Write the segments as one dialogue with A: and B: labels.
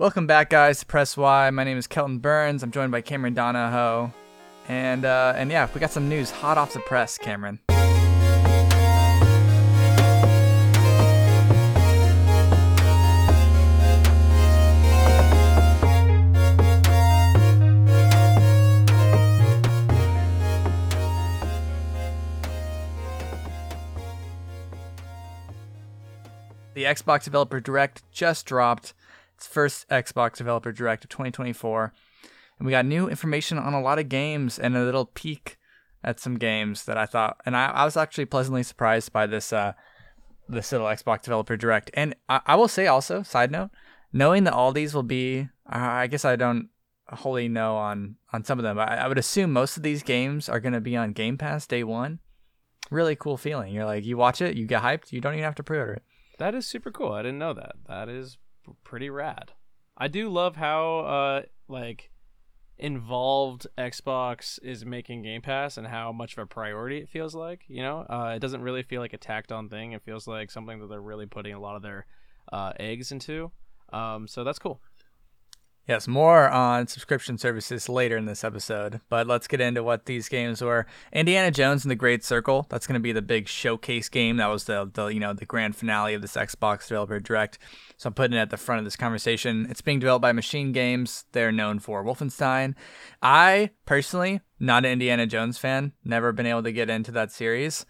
A: Welcome back, guys, to Press Why. My name is Kelton Burns. I'm joined by Cameron Donahoe, and uh, and yeah, we got some news hot off the press, Cameron. The Xbox Developer Direct just dropped first Xbox Developer Direct of 2024. And we got new information on a lot of games and a little peek at some games that I thought, and I, I was actually pleasantly surprised by this uh, this little Xbox Developer Direct. And I, I will say also, side note, knowing that all these will be, uh, I guess I don't wholly know on on some of them, but I, I would assume most of these games are going to be on Game Pass day one. Really cool feeling. You're like, you watch it, you get hyped, you don't even have to pre-order it.
B: That is super cool. I didn't know that. That is pretty rad. I do love how uh like involved Xbox is making Game Pass and how much of a priority it feels like. You know, uh, it doesn't really feel like a tacked on thing. It feels like something that they're really putting a lot of their uh, eggs into. Um, so that's cool.
A: Yes, more on subscription services later in this episode, but let's get into what these games were. Indiana Jones and the Great Circle. That's going to be the big showcase game. That was the, the you know the grand finale of this Xbox Developer Direct. So I'm putting it at the front of this conversation. It's being developed by Machine Games. They're known for Wolfenstein. I personally not an Indiana Jones fan. Never been able to get into that series.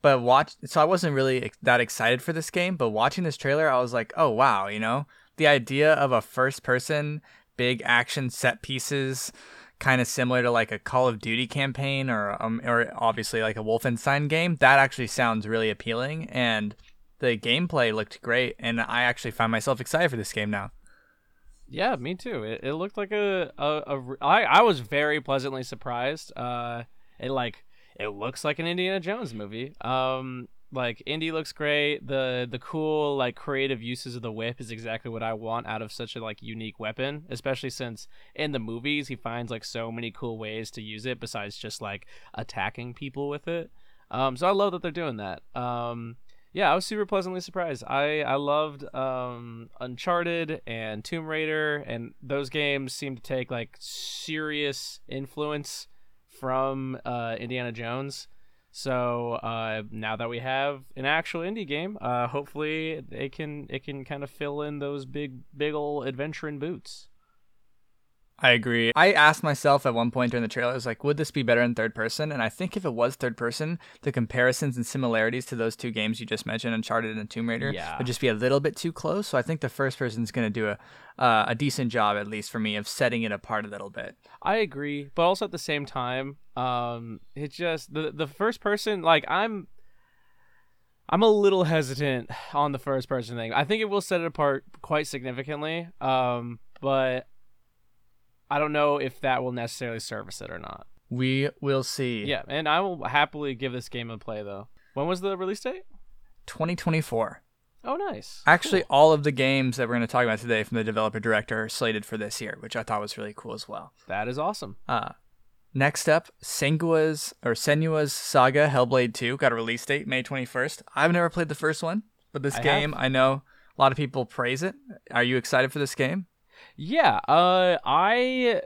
A: But watch, so I wasn't really that excited for this game. But watching this trailer, I was like, oh wow, you know the idea of a first person big action set pieces kind of similar to like a Call of Duty campaign or um, or obviously like a Wolfenstein game that actually sounds really appealing and the gameplay looked great and I actually find myself excited for this game now.
B: Yeah, me too. It, it looked like a, a, a I, I was very pleasantly surprised. Uh, it like it looks like an Indiana Jones movie. Um, like Indy looks great. The the cool like creative uses of the whip is exactly what I want out of such a like unique weapon, especially since in the movies he finds like so many cool ways to use it besides just like attacking people with it. Um, so I love that they're doing that. Um, yeah, I was super pleasantly surprised. I I loved um, Uncharted and Tomb Raider, and those games seem to take like serious influence from uh, Indiana Jones. So uh, now that we have an actual Indy game, uh, hopefully it can it can kind of fill in those big big old adventuring boots.
A: I agree. I asked myself at one point during the trailer, I was like, would this be better in third person? And I think if it was third person, the comparisons and similarities to those two games you just mentioned, Uncharted and Tomb Raider,
B: yeah.
A: would just be a little bit too close. So I think the first person is going to do a uh, a decent job, at least for me, of setting it apart a little bit.
B: I agree, but also at the same time, um, it's just the the first person. Like I'm, I'm a little hesitant on the first person thing. I think it will set it apart quite significantly. Um, but I don't know if that will necessarily service it or not.
A: We will see.
B: Yeah, and I will happily give this game a play though. When was the release date?
A: 2024.
B: Oh, nice.
A: Actually,
B: Cool.
A: all of the games that we're going to talk about today from the developer director are slated for this year, which I thought was really cool as well.
B: that is awesome.
A: Uh, next up, Sengua's or Senua's Saga Hellblade 2 got a release date May 21st. I've never played the first one, but this
B: I
A: game, I know a lot of people praise it. Are you excited for this game?
B: Yeah, uh, I.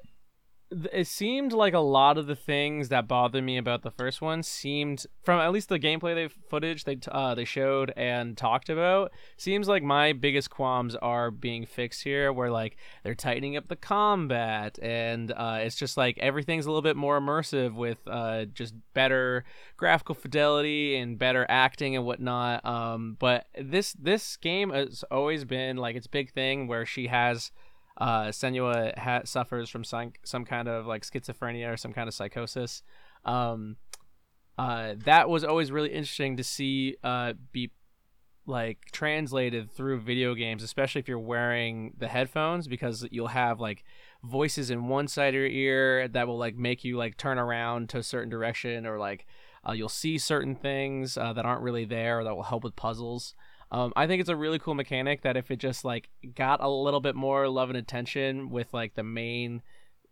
B: It seemed like a lot of the things that bothered me about the first one seemed, from at least the gameplay they footage they uh, they showed and talked about, seems like my biggest qualms are being fixed here. Where like they're tightening up the combat, and uh, it's just like everything's a little bit more immersive with uh, just better graphical fidelity and better acting and whatnot. Um, but this this game has always been like its big thing where she has uh, Senua ha- suffers from some some kind of like schizophrenia or some kind of psychosis. Um, uh, that was always really interesting to see uh, be like translated through video games, especially if you're wearing the headphones, because you'll have like voices in one side of your ear that will like make you like turn around to a certain direction, or like uh, you'll see certain things uh, that aren't really there that will help with puzzles. Um, I think it's a really cool mechanic that if it just like got a little bit more love and attention with like the main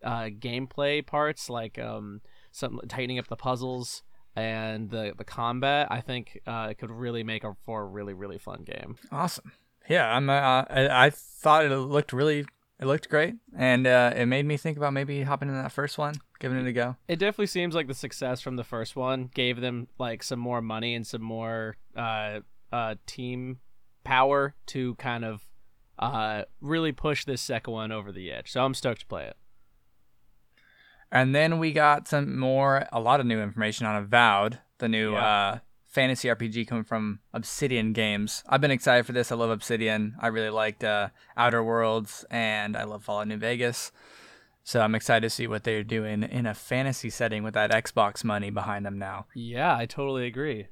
B: uh, gameplay parts, like um, some tightening up the puzzles and the the combat, I think uh, it could really make a, for a really really fun game.
A: Awesome. Yeah, I'm. Uh, I, I thought it looked really It looked great, and uh, it made me think about maybe hopping in that first one, giving it a go.
B: It definitely seems like the success from the first one gave them like some more money and some more uh, uh, team power to kind of uh, really push this second one over the edge. So I'm stoked to play it.
A: And then we got some more, a lot of new information on Avowed, the new
B: Yeah.
A: uh, fantasy RPG coming from Obsidian Games. I've been excited for this. I love Obsidian. I really liked uh, Outer Worlds, and I love Fallout New Vegas. So I'm excited to see what they're doing in a fantasy setting with that Xbox money behind them now.
B: Yeah, I totally agree.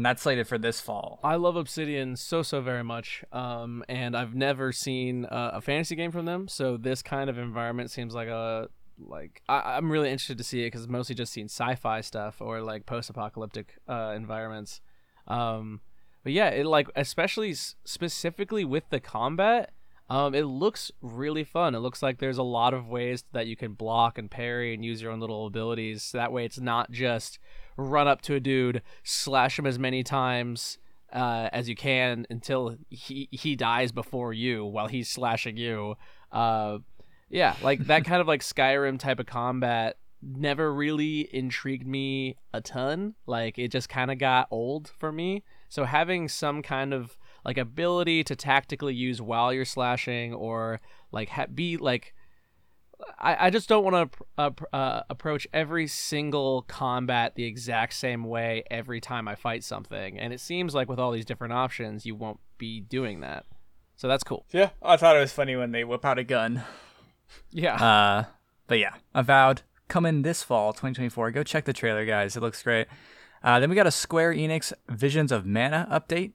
A: And that's slated for this fall.
B: I love Obsidian so so very much, um, and I've never seen uh, a fantasy game from them. So this kind of environment seems like a like I, I'm really interested to see it because mostly just seen sci-fi stuff or like post-apocalyptic uh, environments. Um, but yeah, it like especially specifically with the combat, um, it looks really fun. It looks like there's a lot of ways that you can block and parry and use your own little abilities. That way, it's not just run up to a dude, slash him as many times uh, as you can until he he dies before you while he's slashing you. Uh, yeah, like that kind of like Skyrim type of combat never really intrigued me a ton. Like it just kind of got old for me. So having some kind of like ability to tactically use while you're slashing or like ha- be like I, I just don't want to uh, uh, approach every single combat the exact same way every time I fight something. And it seems like with all these different options, you won't be doing that. So that's cool.
A: Yeah, I thought it was funny when they whip out a gun.
B: Yeah.
A: Uh, but yeah, Avowed coming this fall, 2024. Go check the trailer, guys. It looks great. Uh, then we got a Square Enix Visions of Mana update.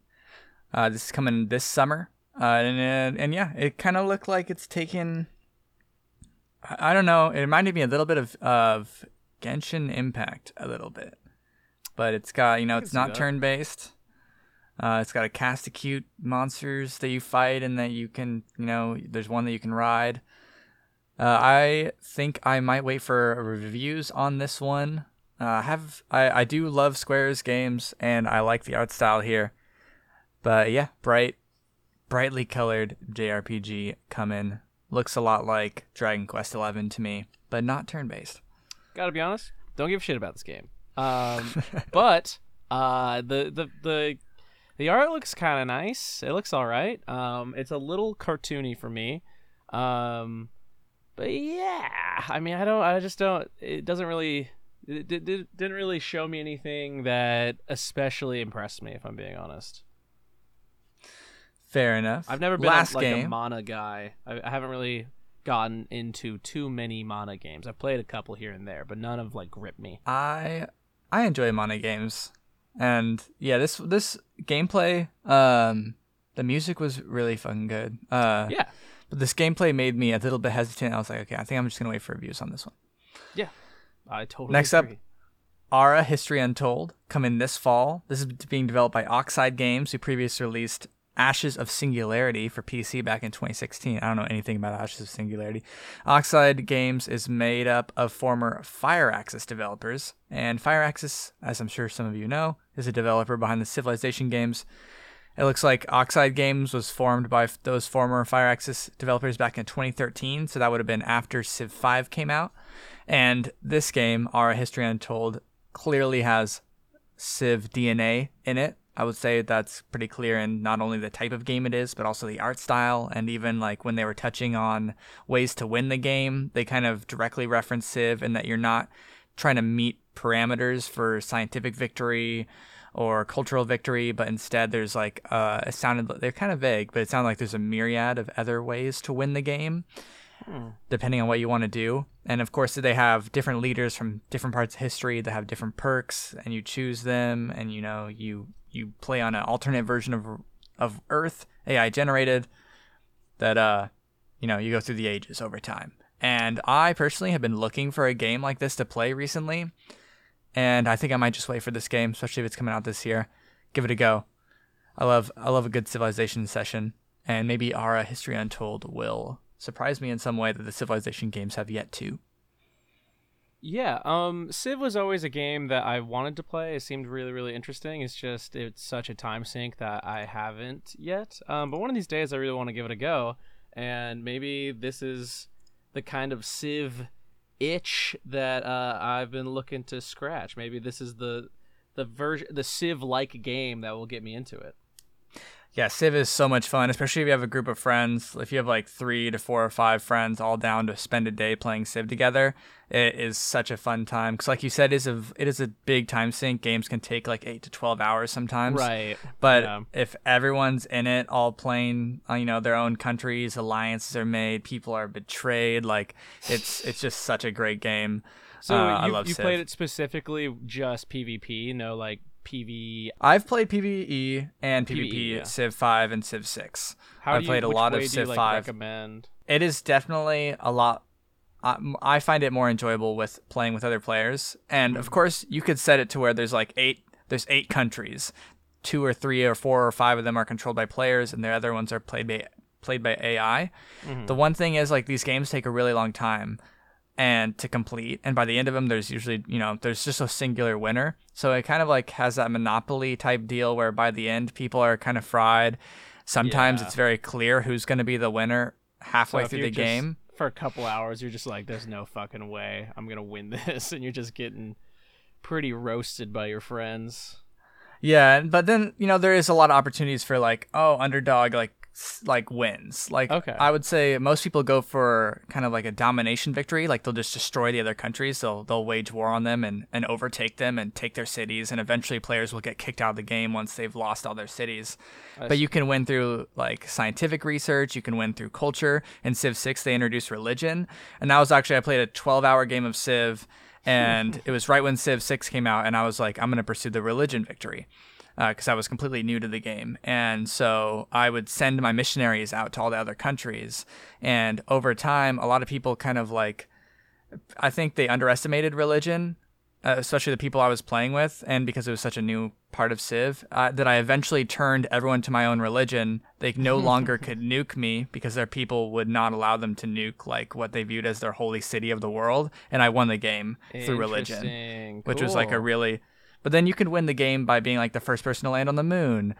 A: Uh, this is coming this summer. Uh, and, and and yeah, it kind of looked like it's taken. I, don't know. It reminded me a little bit of of Genshin Impact a little bit, but it's got you know it's not turn based. Uh, it's got a cast of cute monsters that you fight and that you can you know there's one that you can ride. Uh, I think I might wait for reviews on this one. Uh, have I, I do love Square's games and I like the art style here, but yeah, bright, brightly colored JRPG coming. Looks a lot like Dragon Quest XI to me, but not turn based.
B: Gotta be honest, don't give a shit about this game. Um, but uh, the the the the art looks kind of nice. It looks all right. Um, it's a little cartoony for me. Um, but yeah, I mean, I don't. I just don't. It doesn't really. It did, did, didn't really show me anything that especially impressed me, if I'm being honest.
A: Fair enough.
B: I've never been
A: last
B: a, like
A: game.
B: a mana guy. I, I haven't really gotten into too many mana games. I've played a couple here and there, but none have like gripped me.
A: I I enjoy mana games, and yeah, this this gameplay, um, the music was really fucking good. Uh,
B: Yeah.
A: but this gameplay made me a little bit hesitant. I was like, okay, I think I'm just gonna wait for reviews on this one.
B: Yeah, I totally.
A: Next up,
B: agree.
A: Ara History Untold coming this fall. This is being developed by Oxide Games, who previously released Ashes of Singularity for PC back in 2016. I don't know anything about Ashes of Singularity. Oxide Games is made up of former Firaxis developers, and Firaxis, as I'm sure some of you know, is a developer behind the Civilization games. It looks like Oxide Games was formed by those former Firaxis developers back in 2013, so that would have been after Civ 5 came out. And this game, Ara History Untold, clearly has Civ DNA in it. I would say that's pretty clear in not only the type of game it is, but also the art style. And even like when they were touching on ways to win the game, they kind of directly reference Civ and that you're not trying to meet parameters for scientific victory or cultural victory, but instead there's like uh, it sounded they're kind of vague, but it sounded like there's a myriad of other ways to win the game depending on what you want to do. And of course, they have different leaders from different parts of history that have different perks, and you choose them, and you know you you play on an alternate version of of Earth, AI generated, that uh you know you go through the ages over time. And I personally have been looking for a game like this to play recently, and I think I might just wait for this game, especially if it's coming out this year. Give it a go. I love I love a good civilization session, and maybe Ara History Untold will surprise me in some way that the civilization games have yet to.
B: Yeah, um, Civ was always a game that I wanted to play. It seemed really, really interesting. It's just it's such a time sink that I haven't yet. Um, but one of these days, I really want to give it a go. and maybe this is the kind of Civ itch that uh, I've been looking to scratch. Maybe this is the the version, the Civ like game that will get me into it.
A: Yeah, Civ is so much fun, especially if you have a group of friends. If you have like three to four or five friends all down to spend a day playing Civ together, it is such a fun time. Because, like you said, it is a it is a big time sink. Games can take like eight to twelve hours sometimes.
B: Right.
A: But
B: Yeah.
A: if everyone's in it, all playing, uh, you know, their own countries, alliances are made, people are betrayed. Like it's it's just such a great game.
B: So
A: Uh, I
B: you,
A: love
B: you
A: Civ.
B: played it specifically just PvP, no like PV.
A: I've played PVE and PvP,
B: PvE, yeah.
A: Civ five and Civ six.
B: How
A: I've
B: you,
A: played a lot of Civ
B: you, like,
A: 5.
B: Recommend.
A: it is definitely a lot I I find it more enjoyable with playing with other players and of hmm. course you could set it to where there's like eight there's eight countries two or three or four or five of them are controlled by players and the other ones are played by played by ai mm-hmm. the one thing is like these games take a really long time and to complete and by the end of them there's usually you know there's just a singular winner so it kind of like has that monopoly type deal where by the end people are kind of fried sometimes
B: Yeah.
A: it's very clear who's going to be the winner halfway
B: So
A: through the
B: just-
A: game
B: for a couple hours, you're just like, "There's no fucking way I'm gonna win this," and you're just getting pretty roasted by your friends.
A: Yeah, but then you know there is a lot of opportunities for like oh underdog like like wins. Like
B: Okay.
A: I would say most people go for kind of like a domination victory. Like they'll just destroy the other countries. They'll they'll wage war on them and and overtake them and take their cities. And eventually players will get kicked out of the game once they've lost all their cities.
B: I
A: But you can win through like scientific research. You can win through culture. In Civ Six, they introduced religion, and that was actually I played a 12-hour game of Civ, and it was right when Civ Six came out, and I was like, I'm gonna pursue the religion victory because I was completely new to the game. And so I would send my missionaries out to all the other countries. And over time, a lot of people kind of like, I think they underestimated religion, uh, especially the people I was playing with. And because it was such a new part of Civ, uh, that I eventually turned everyone to my own religion. They no longer could nuke me because their people would not allow them to nuke like what they viewed as their holy city of the world. And I won the game through religion
B: Interesting.
A: which was like a really but then you could win the game by being like the first person to land on the moon.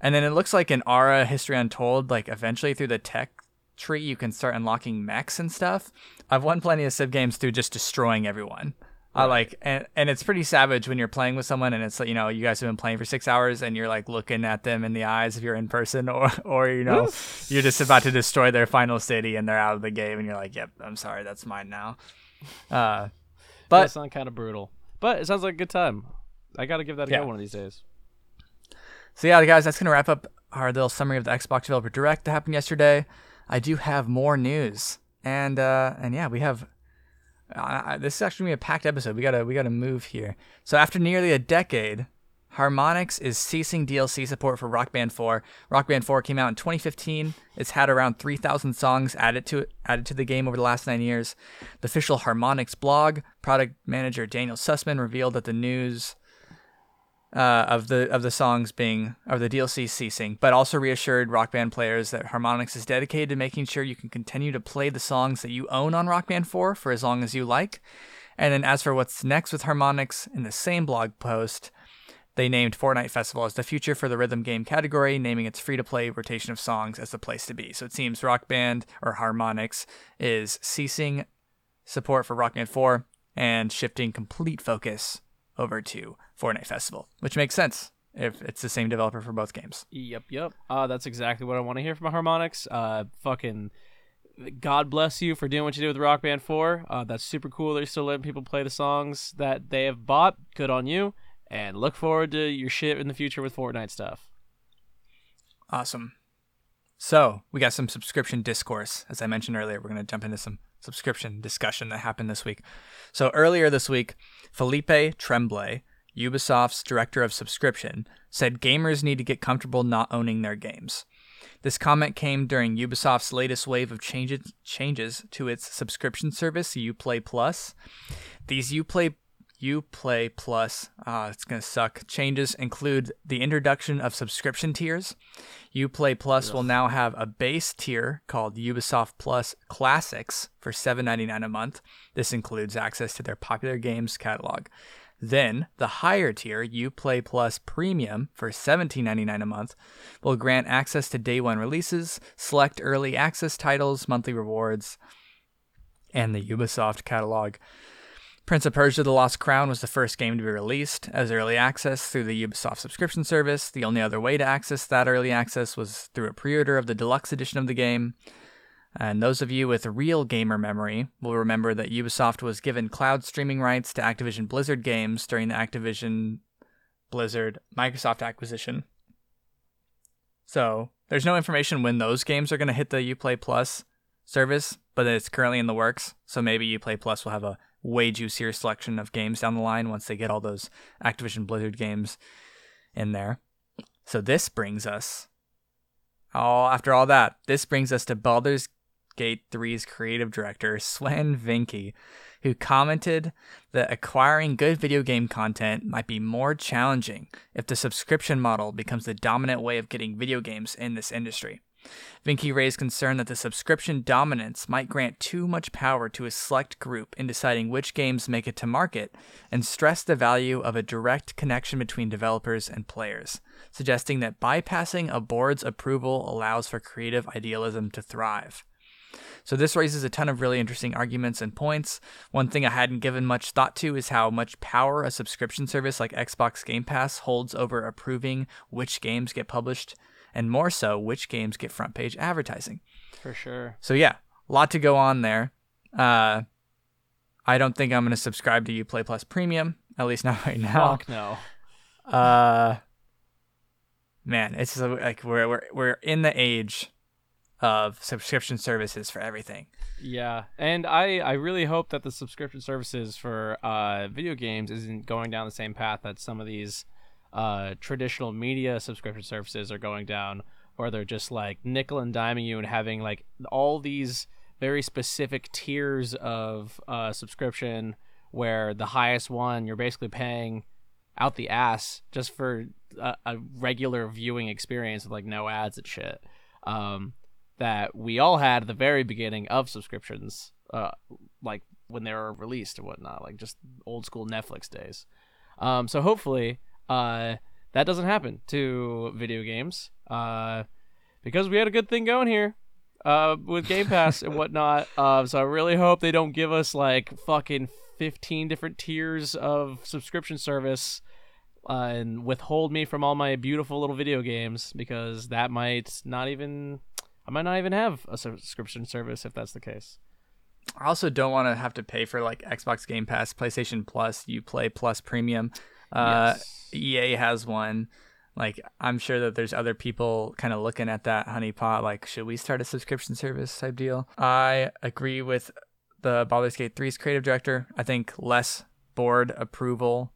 A: And then it looks like in Ara History Untold like eventually through the tech tree you can start unlocking mechs and stuff. I've won plenty of Civ games through just destroying everyone. I like and, and it's pretty savage when you're playing with someone and it's like you know you guys have been playing for six hours and you're like looking at them in the eyes if you're in person or or you know you're just about to destroy their final city and they're out of the game and you're like yep I'm sorry that's mine now. Uh
B: That
A: but
B: sounds kind of brutal, but it sounds like a good time. I got to give that a
A: Yeah.
B: go one of these days.
A: So yeah, guys, that's gonna wrap up our little summary of the Xbox Developer Direct that happened yesterday. I do have more news, and uh, and yeah, we have. Uh, this is actually gonna be a packed episode. We gotta we gotta move here. So after nearly a decade, Harmonix is ceasing DLC support for Rock Band 4. Rock Band 4 came out in 2015. It's had around 3,000 songs added to it, added to the game over the last nine years. The official Harmonix blog, product manager Daniel Sussman revealed that the news uh, of the of the songs being of the DLC ceasing, but also reassured Rock Band players that Harmonix is dedicated to making sure you can continue to play the songs that you own on Rock Band 4 for as long as you like. And then as for what's next with Harmonix, in the same blog post, they named Fortnite Festival as the future for the rhythm game category, naming its free-to-play rotation of songs as the place to be. So it seems Rock Band or Harmonix is ceasing support for Rock Band 4 and shifting complete focus over to Fortnite Festival, which makes sense if it's the same developer for both games.
B: Yep, yep. Uh, that's exactly what I want to hear from Harmonix. Uh, fucking God bless you for doing what you did with Rock Band 4. Uh, that's super cool. They're still letting people play the songs that they have bought. Good on you. And look forward to your shit in the future with Fortnite stuff.
A: Awesome. So we got some subscription discourse. As I mentioned earlier, we're going to jump into some subscription discussion that happened this week. So earlier this week, Philippe Tremblay, Ubisoft's director of subscription, said gamers need to get comfortable not owning their games. This comment came during Ubisoft's latest wave of changes changes to its subscription service, Uplay Plus. These Uplay Uplay Plus, ah, it's gonna suck. Changes include the introduction of subscription tiers. Uplay Plus will now have a base tier called Ubisoft Plus Classics for $7.99 a month. This includes access to their popular games catalog. Then, the higher tier, Uplay Plus Premium for $17.99 a month, will grant access to day one releases, select early access titles, monthly rewards, and the Ubisoft catalog. Prince of Persia The Lost Crown was the first game to be released as early access through the Ubisoft subscription service. The only other way to access that early access was through a pre order of the deluxe edition of the game. And those of you with real gamer memory will remember that Ubisoft was given cloud streaming rights to Activision Blizzard games during the Activision Blizzard Microsoft acquisition. So there's no information when those games are going to hit the Uplay Plus service, but it's currently in the works. So maybe Uplay Plus will have a way juicier selection of games down the line once they get all those Activision Blizzard games in there. So this brings us all after all that, this brings us to Baldur's Gate 3's creative director, Swen Vincke, who commented that acquiring good video game content might be more challenging if the subscription model becomes the dominant way of getting video games in this industry. Vincke raised concern that the subscription dominance might grant too much power to a select group in deciding which games make it to market, and stressed the value of a direct connection between developers and players, suggesting that bypassing a board's approval allows for creative idealism to thrive. So this raises a ton of really interesting arguments and points. One thing I hadn't given much thought to is how much power a subscription service like Xbox Game Pass holds over approving which games get published and more so which games get front page advertising.
B: For sure.
A: So yeah, a lot to go on there. Uh, I don't think I'm going to subscribe to Uplay Plus Premium, at least not right now.
B: Fuck no.
A: Uh, man, it's like we're we're we're in the age of subscription services for everything.
B: Yeah, and I I really hope that the subscription services for uh video games isn't going down the same path that some of these uh traditional media subscription services are going down, or they're just like nickel and diming you and having like all these very specific tiers of uh subscription where the highest one you're basically paying out the ass just for a, a regular viewing experience with like no ads and shit. Um, that we all had at the very beginning of subscriptions, uh, like when they were released or whatnot, like just old school Netflix days. Um, so hopefully, uh, that doesn't happen to video games, uh, because we had a good thing going here, uh, with Game Pass and whatnot. Uh, so I really hope they don't give us like fucking fifteen different tiers of subscription service. Uh, and withhold me from all my beautiful little video games because that might not even I might not even have a subscription service if that's the case.
A: I also don't want to have to pay for like Xbox Game Pass, PlayStation Plus, Uplay Plus Premium. Uh,
B: Yes.
A: EA has one. Like I'm sure that there's other people kind of looking at that honeypot. Like, should we start a subscription service type deal? I agree with the Baldur's Gate 3's creative director. I think less board approval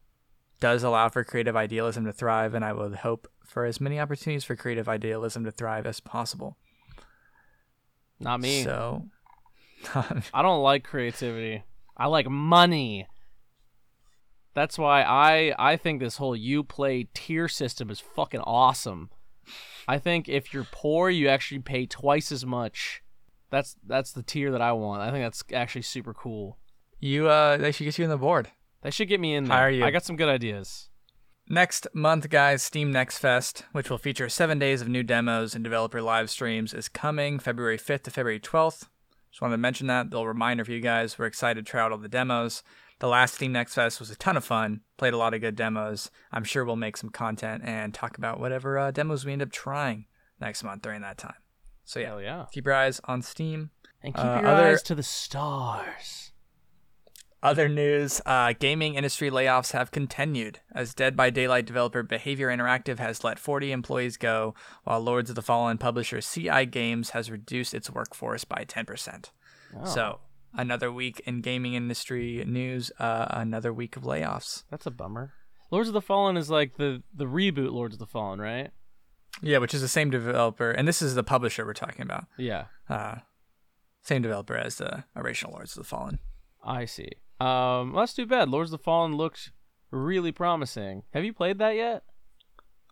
A: does allow for creative idealism to thrive, and I would hope for as many opportunities for creative idealism to thrive as possible.
B: Not me.
A: So,
B: I don't like creativity. I like money. That's why I I think this whole you play tier system is fucking awesome. I think if you're poor, you actually pay twice as much. That's that's the tier that I want. I think that's actually super cool.
A: you uh, they should get you in the board.
B: They should get me in there.
A: Hire you.
B: I got some good ideas.
A: Next month, guys, Steam Next Fest, which will feature seven days of new demos and developer live streams, is coming February 5th to February 12th. Just wanted to mention that. little reminder for you guys. We're excited to try out all the demos. The last Steam Next Fest was a ton of fun. Played a lot of good demos. I'm sure we'll make some content and talk about whatever uh, demos we end up trying next month during that time. So yeah,
B: Hell yeah.
A: keep your eyes on Steam.
B: And keep
A: Uh,
B: your
A: other-
B: eyes to the stars.
A: Other news uh, gaming industry layoffs have continued as Dead by Daylight developer Behaviour Interactive has let 40 employees go, while Lords of the Fallen publisher CI Games has reduced its workforce by 10%.
B: Oh,
A: So, another week in gaming industry news, uh, another week of layoffs.
B: that's a bummer. Lords of the Fallen is like the the reboot Lords of the Fallen, right?
A: Yeah, which is the same developer, and this is the publisher we're talking about.
B: Yeah,
A: Uh, same developer as the original Lords of the Fallen.
B: I see. Um, well, that's too bad. Lords of the Fallen looks really promising. Have you played that yet?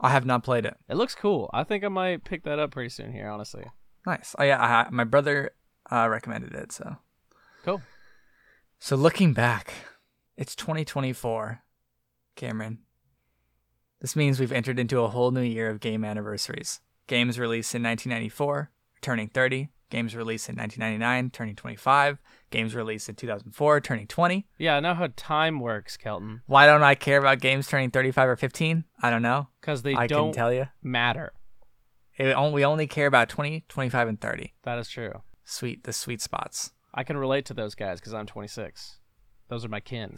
A: I have not played it.
B: It looks cool. I think I might pick that up pretty soon here, honestly.
A: Nice. Oh yeah, I, my brother uh, recommended it, so
B: Cool.
A: So looking back, it's 2024, Cameron. This means we've entered into a whole new year of game anniversaries. Games released in 1994, turning 30. Games released in 1999, turning 25. Games released in 2004, turning 20.
B: Yeah, I know how time works, Kelton.
A: Why don't I care about games turning 35 or 15? I don't know.
B: Because they
A: I
B: don't
A: can tell you.
B: matter.
A: It we only care about 20, 25, and 30.
B: That is true.
A: Sweet, the sweet spots.
B: I can relate to those guys because I'm 26. Those are my kin.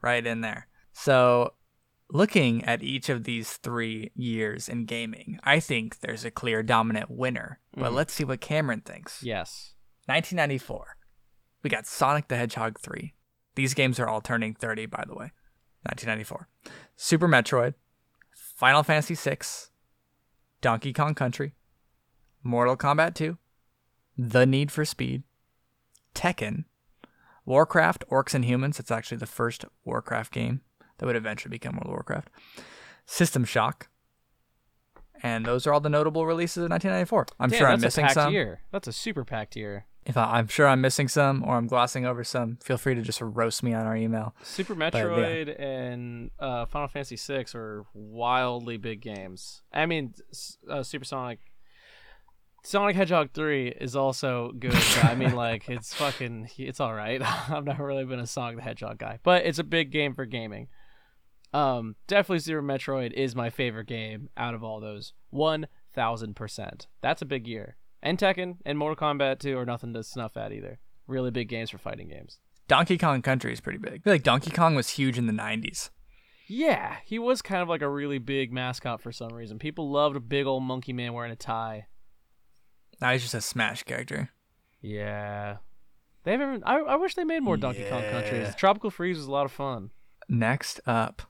A: right in there. So, looking at each of these three years in gaming, I think there's a clear dominant winner. But
B: Mhm.
A: let's see what Cameron thinks.
B: Yes.
A: 1994, we got Sonic the Hedgehog 3. These games are all turning 30, by the way. 1994. Super Metroid, Final Fantasy VI, Donkey Kong Country, Mortal Kombat 2, The Need for Speed, Tekken, Warcraft, Orcs and Humans. That's actually the first Warcraft game that would eventually become World of Warcraft. System Shock. And those are all the notable releases of 1994. I'm
B: Damn,
A: sure I'm
B: that's
A: missing
B: a packed
A: some.
B: year. That's a super packed year.
A: If I, I'm sure I'm missing some or I'm glossing over some, feel free to just roast me on our email.
B: Super
A: yeah.
B: Metroid and uh, Final Fantasy VI are wildly big games. I mean, uh, Super Sonic, Hedgehog 3 is also good. I mean, like, it's fucking, it's all right. I've never really been a Sonic the Hedgehog guy, but it's a big game for gaming. Um, definitely Super Metroid is my favorite game out of all those. One thousand percent. That's a big year. And Tekken and Mortal Kombat 2 are nothing to snuff at either. Really big games for fighting games.
A: Donkey Kong Country is pretty big. I feel like Donkey Kong was huge in the 90s.
B: Yeah, he was kind of like a really big mascot for some reason. People loved a big old monkey man wearing a tie.
A: Now he's just a Smash character.
B: Yeah. They haven't. I, I wish they made more Donkey Kong countries. Tropical Freeze was a lot of fun.
A: Next up,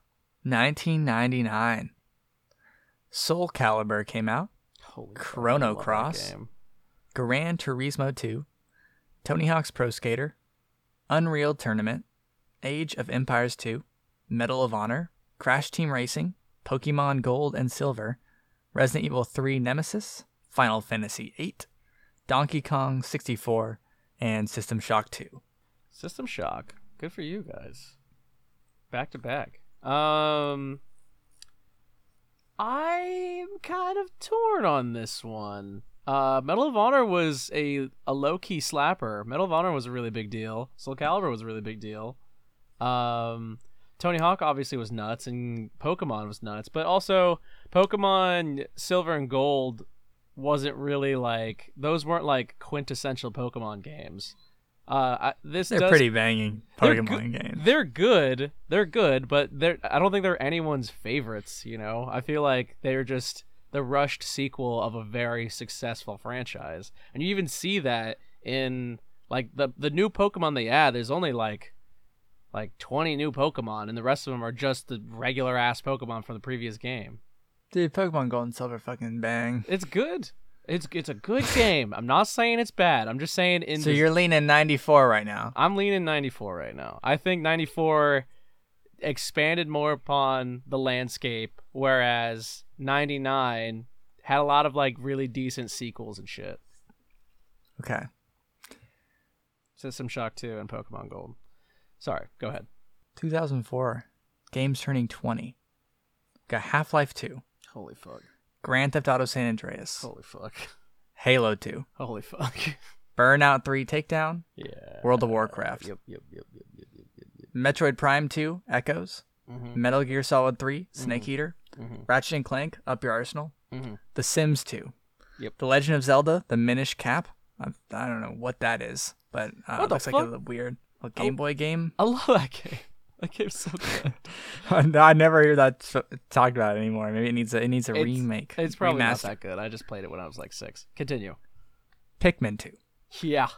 A: 1999. Soul Calibur came out.
B: Holy
A: Chrono
B: I
A: Cross. Gran Turismo 2, Tony Hawk's Pro Skater, Unreal Tournament, Age of Empires 2, Medal of Honor, Crash Team Racing, Pokemon Gold and Silver, Resident Evil 3 Nemesis, Final Fantasy VIII, Donkey Kong 64, and System Shock 2.
B: System Shock. Good for you guys. Back to back. Um, I'm kind of torn on this one. Uh, Medal of Honor was a, a low key slapper. Medal of Honor was a really big deal. Soul Calibur was a really big deal. Um, Tony Hawk obviously was nuts, and Pokemon was nuts. But also, Pokemon Silver and Gold wasn't really like those weren't like quintessential Pokemon games. Uh, I, this
A: They're
B: does
A: pretty banging
B: they're
A: Pokemon
B: good-
A: games.
B: They're good. They're good, but they're I don't think they're anyone's favorites, you know. I feel like they're just the rushed sequel of a very successful franchise. And you even see that in like the the new Pokemon they add, there's only like like 20 new Pokemon and the rest of them are just the regular ass Pokemon from the previous game.
A: Dude, Pokemon Gold and Silver fucking bang.
B: It's good. It's it's a good game. I'm not saying it's bad. I'm just saying in
A: So
B: the
A: you're leaning 94 right now.
B: I'm leaning 94 right now. I think 94 expanded more upon the landscape, whereas 99 had a lot of like really decent sequels and shit.
A: Okay.
B: System Shock 2 and Pokemon Gold. Sorry, go ahead.
A: 2004. Games turning 20. Got Half Life 2,
B: Holy fuck.
A: Grand Theft Auto San Andreas,
B: Holy fuck.
A: Halo 2,
B: Holy fuck.
A: Burnout 3 Takedown,
B: yeah.
A: World of Warcraft,
B: Yep, yep, yep, yep, yep, yep, yep.
A: Metroid Prime 2, Echoes,
B: Mhm.
A: Metal Gear Solid 3, Snake Eater,
B: Mhm.
A: Ratchet and Clank, Up Your Arsenal,
B: Mhm.
A: The Sims 2,
B: Yep.
A: The Legend of Zelda, The Minish Cap. I, I don't know what that is, but uh,
B: What
A: it looks like a weird a Game Boy game.
B: I love that game. That game's so good.
A: I never hear that talked about anymore. Maybe it needs a it needs a
B: It's-
A: remake.
B: It's probably not that good. I just played it when I was like six. Continue.
A: Pikmin 2,
B: Yeah.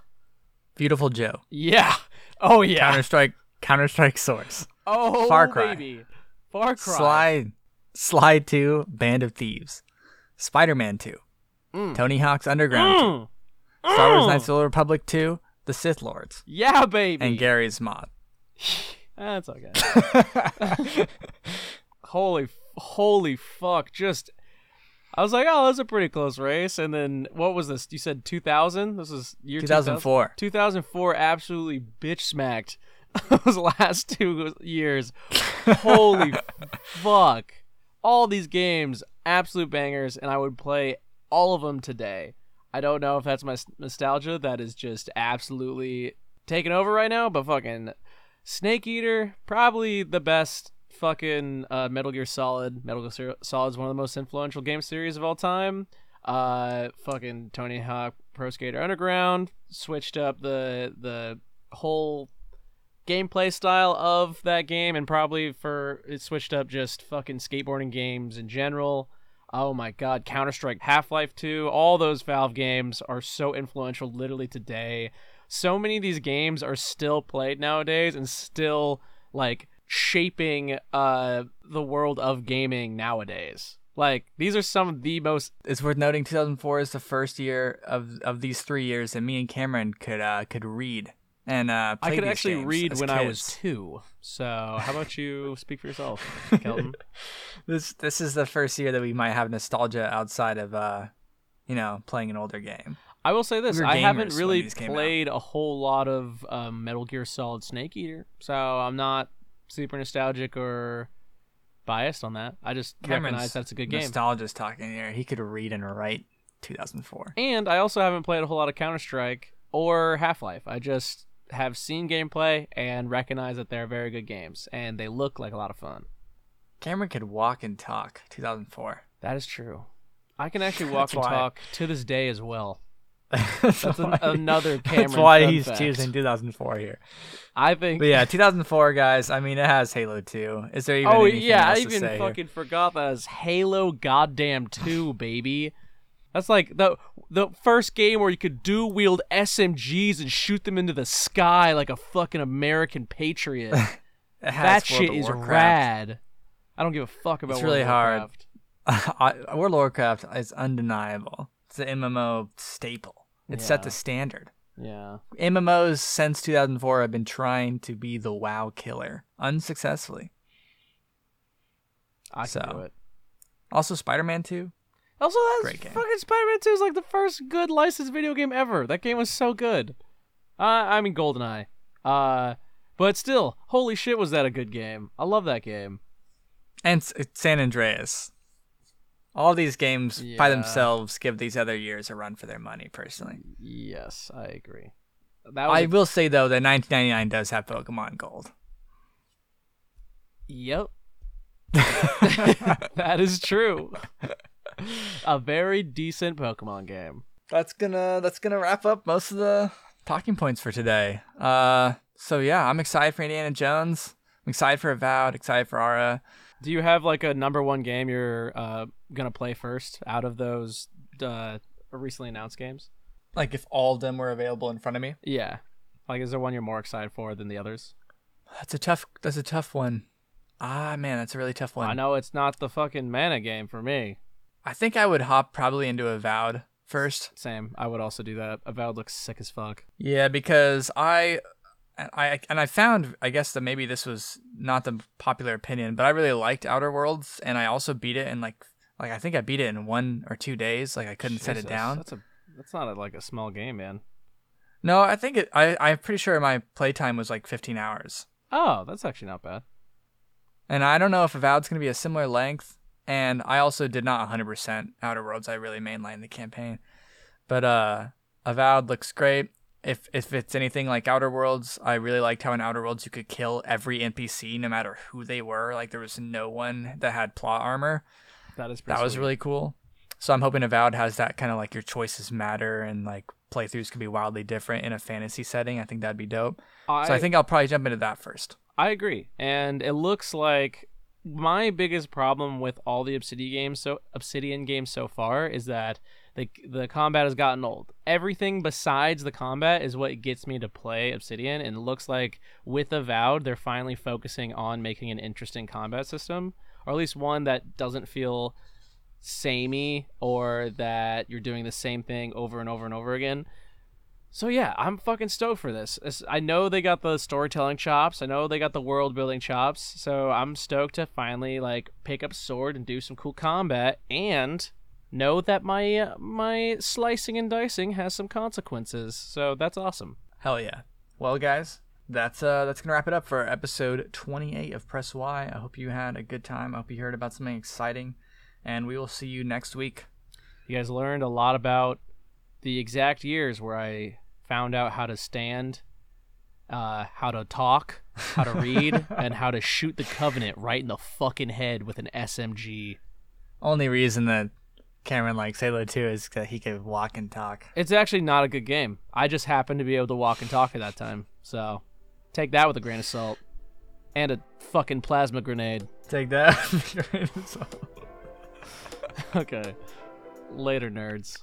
A: Beautiful Joe,
B: Yeah. Oh yeah.
A: Counter Strike, Counter Strike Source,
B: Oh,
A: Far Cry.
B: baby. Far Cry.
A: Sly, Sly 2, Band of Thieves, Spider Man 2,
B: Mm.
A: Tony Hawk's Underground 2,
B: Mm.
A: Star Wars
B: Mm.
A: Knights of the Republic 2, The Sith Lords,
B: Yeah, baby.
A: and Garry's Mod.
B: That's okay. holy, holy fuck! Just, I was like, oh, that's a pretty close race. And then what was this? You said 2000. This is year
A: 2004.
B: 2004 absolutely bitch smacked those last two years. Holy fuck. All these games, absolute bangers, and I would play all of them today. I don't know if that's my nostalgia that is just absolutely taking over right now, but fucking Snake Eater, probably the best fucking uh, Metal Gear Solid. Metal Gear Solid is one of the most influential game series of all time. Uh, fucking Tony Hawk Pro Skater Underground switched up the the whole gameplay style of that game, and probably for it switched up just fucking skateboarding games in general. Oh my god, Counter Strike, Half Life 2, all those Valve games are so influential literally today. So many of these games are still played nowadays and still like shaping uh the world of gaming nowadays. Like these are some of the most
A: It's worth noting 2004 is the first year of of these three years that me and Cameron could uh could read and uh play
B: I could actually read when I was two. So how about you speak for yourself, Kelton?
A: this this is the first year that we might have nostalgia outside of uh you know playing an older game.
B: I will say this: I haven't really
A: came out.
B: played a whole lot of um, Metal Gear Solid Snake Eater, so I'm not super nostalgic or biased on that. I just
A: Cameron's
B: recognize that's a good game.
A: Nostalgia's talking here. He could read and write 2004.
B: And I also haven't played a whole lot of Counter Strike or Half Life. I just have seen gameplay and recognize that they're very good games, and they look like a lot of fun.
A: Cameron could walk and talk 2004.
B: That is true. I can actually walk and
A: why-
B: talk to this day as well.
A: That's
B: That's an, another Cameron.
A: That's why he's
B: fact.
A: choosing 2004 here.
B: I think.
A: But yeah, 2004 guys. I mean, it has Halo 2. Is there even
B: oh yeah, I even
A: say here?
B: fucking forgot that as Halo Goddamn Two, baby. That's like the the first game where you could do wield SMGs and shoot them into the sky like a fucking American patriot. That shit is
A: Warcraft.
B: rad. I don't give a fuck about
A: It's
B: World
A: really hard. World of Warcraft is undeniable. It's an MMO staple. It set the standard.
B: Yeah.
A: MMOs since 2004 have been trying to be the WoW killer unsuccessfully.
B: I
A: So,
B: do it.
A: Also, Spider-Man 2.
B: Also, that's
A: Great game.
B: fucking Spider-Man 2 is like the first good licensed video game ever. That game was so good. Uh, I mean GoldenEye. Uh, but still, holy shit, was that a good game? I love that game.
A: and San Andreas. All these games by themselves give these other years a run for their money. Personally,
B: Yes, I agree. That was
A: I
B: a-
A: will say though that 1999 does have Pokemon Gold.
B: Yep. that is true. a very decent Pokemon game.
A: That's gonna that's gonna wrap up most of the talking points for today. Uh, so yeah, I'm excited for Indiana Jones. I'm excited for Avowed. Excited for Ara.
B: Do you have like a number one game you're uh, gonna play first out of those uh, recently announced games?
A: Like if all of them were available in front of me.
B: Yeah. Like, is there one you're more excited for than the others?
A: That's a tough. That's a tough one. Ah man, that's a really tough one.
B: I know it's not the fucking mana game for me.
A: I think I would hop probably into Avowed first.
B: Same. I would also do that. Avowed looks sick as fuck.
A: Yeah, because I, I and I found I guess that maybe this was not the popular opinion, but I really liked Outer Worlds, and I also beat it in like like I think I beat it in one or two days. Like I couldn't set it down.
B: That's a that's not a, like a small game, man.
A: No, I think it. I I'm pretty sure my playtime was like 15 hours,
B: Oh, that's actually not bad.
A: and I don't know if Avowed's gonna be a similar length. And I also did not 100% Outer Worlds. I really mainlined the campaign, but uh, Avowed looks great. If if it's anything like Outer Worlds, I really liked how in Outer Worlds you could kill every NPC no matter who they were. Like there was no one that had plot armor.
B: That is pretty
A: That was really cool. So I'm hoping Avowed has that kind of like your choices matter and like playthroughs can be wildly different in a fantasy setting. I think that'd be dope. so I think I'll probably jump into that first.
B: I agree, and it looks like my biggest problem with all the Obsidian games, so Obsidian games so far, is that the the combat has gotten old. Everything besides the combat is what gets me to play Obsidian, and it looks like with Avowed, they're finally focusing on making an interesting combat system, or at least one that doesn't feel samey or that you're doing the same thing over and over and over again. So yeah, I'm fucking stoked for. This- I know they got the storytelling chops. I know they got the world building chops. So I'm stoked to finally like pick up sword and do some cool combat and know that my uh, my slicing and dicing has some consequences. So that's awesome.
A: Hell yeah. Well, guys, that's uh that's gonna wrap it up for episode 28 of Press Why. I hope you had a good time. I hope you heard about something exciting, and we will see you next week.
B: You guys learned a lot about the exact years where I found out how to stand, uh, how to talk, how to read, and how to shoot the Covenant right in the fucking head with an SMG.
A: Only reason that Cameron likes Halo 2 is that he could walk and talk.
B: It's actually not a good game. I just happened to be able to walk and talk at that time, so take that with a grain of salt. And a fucking plasma grenade.
A: Take that.
B: okay. Later, nerds.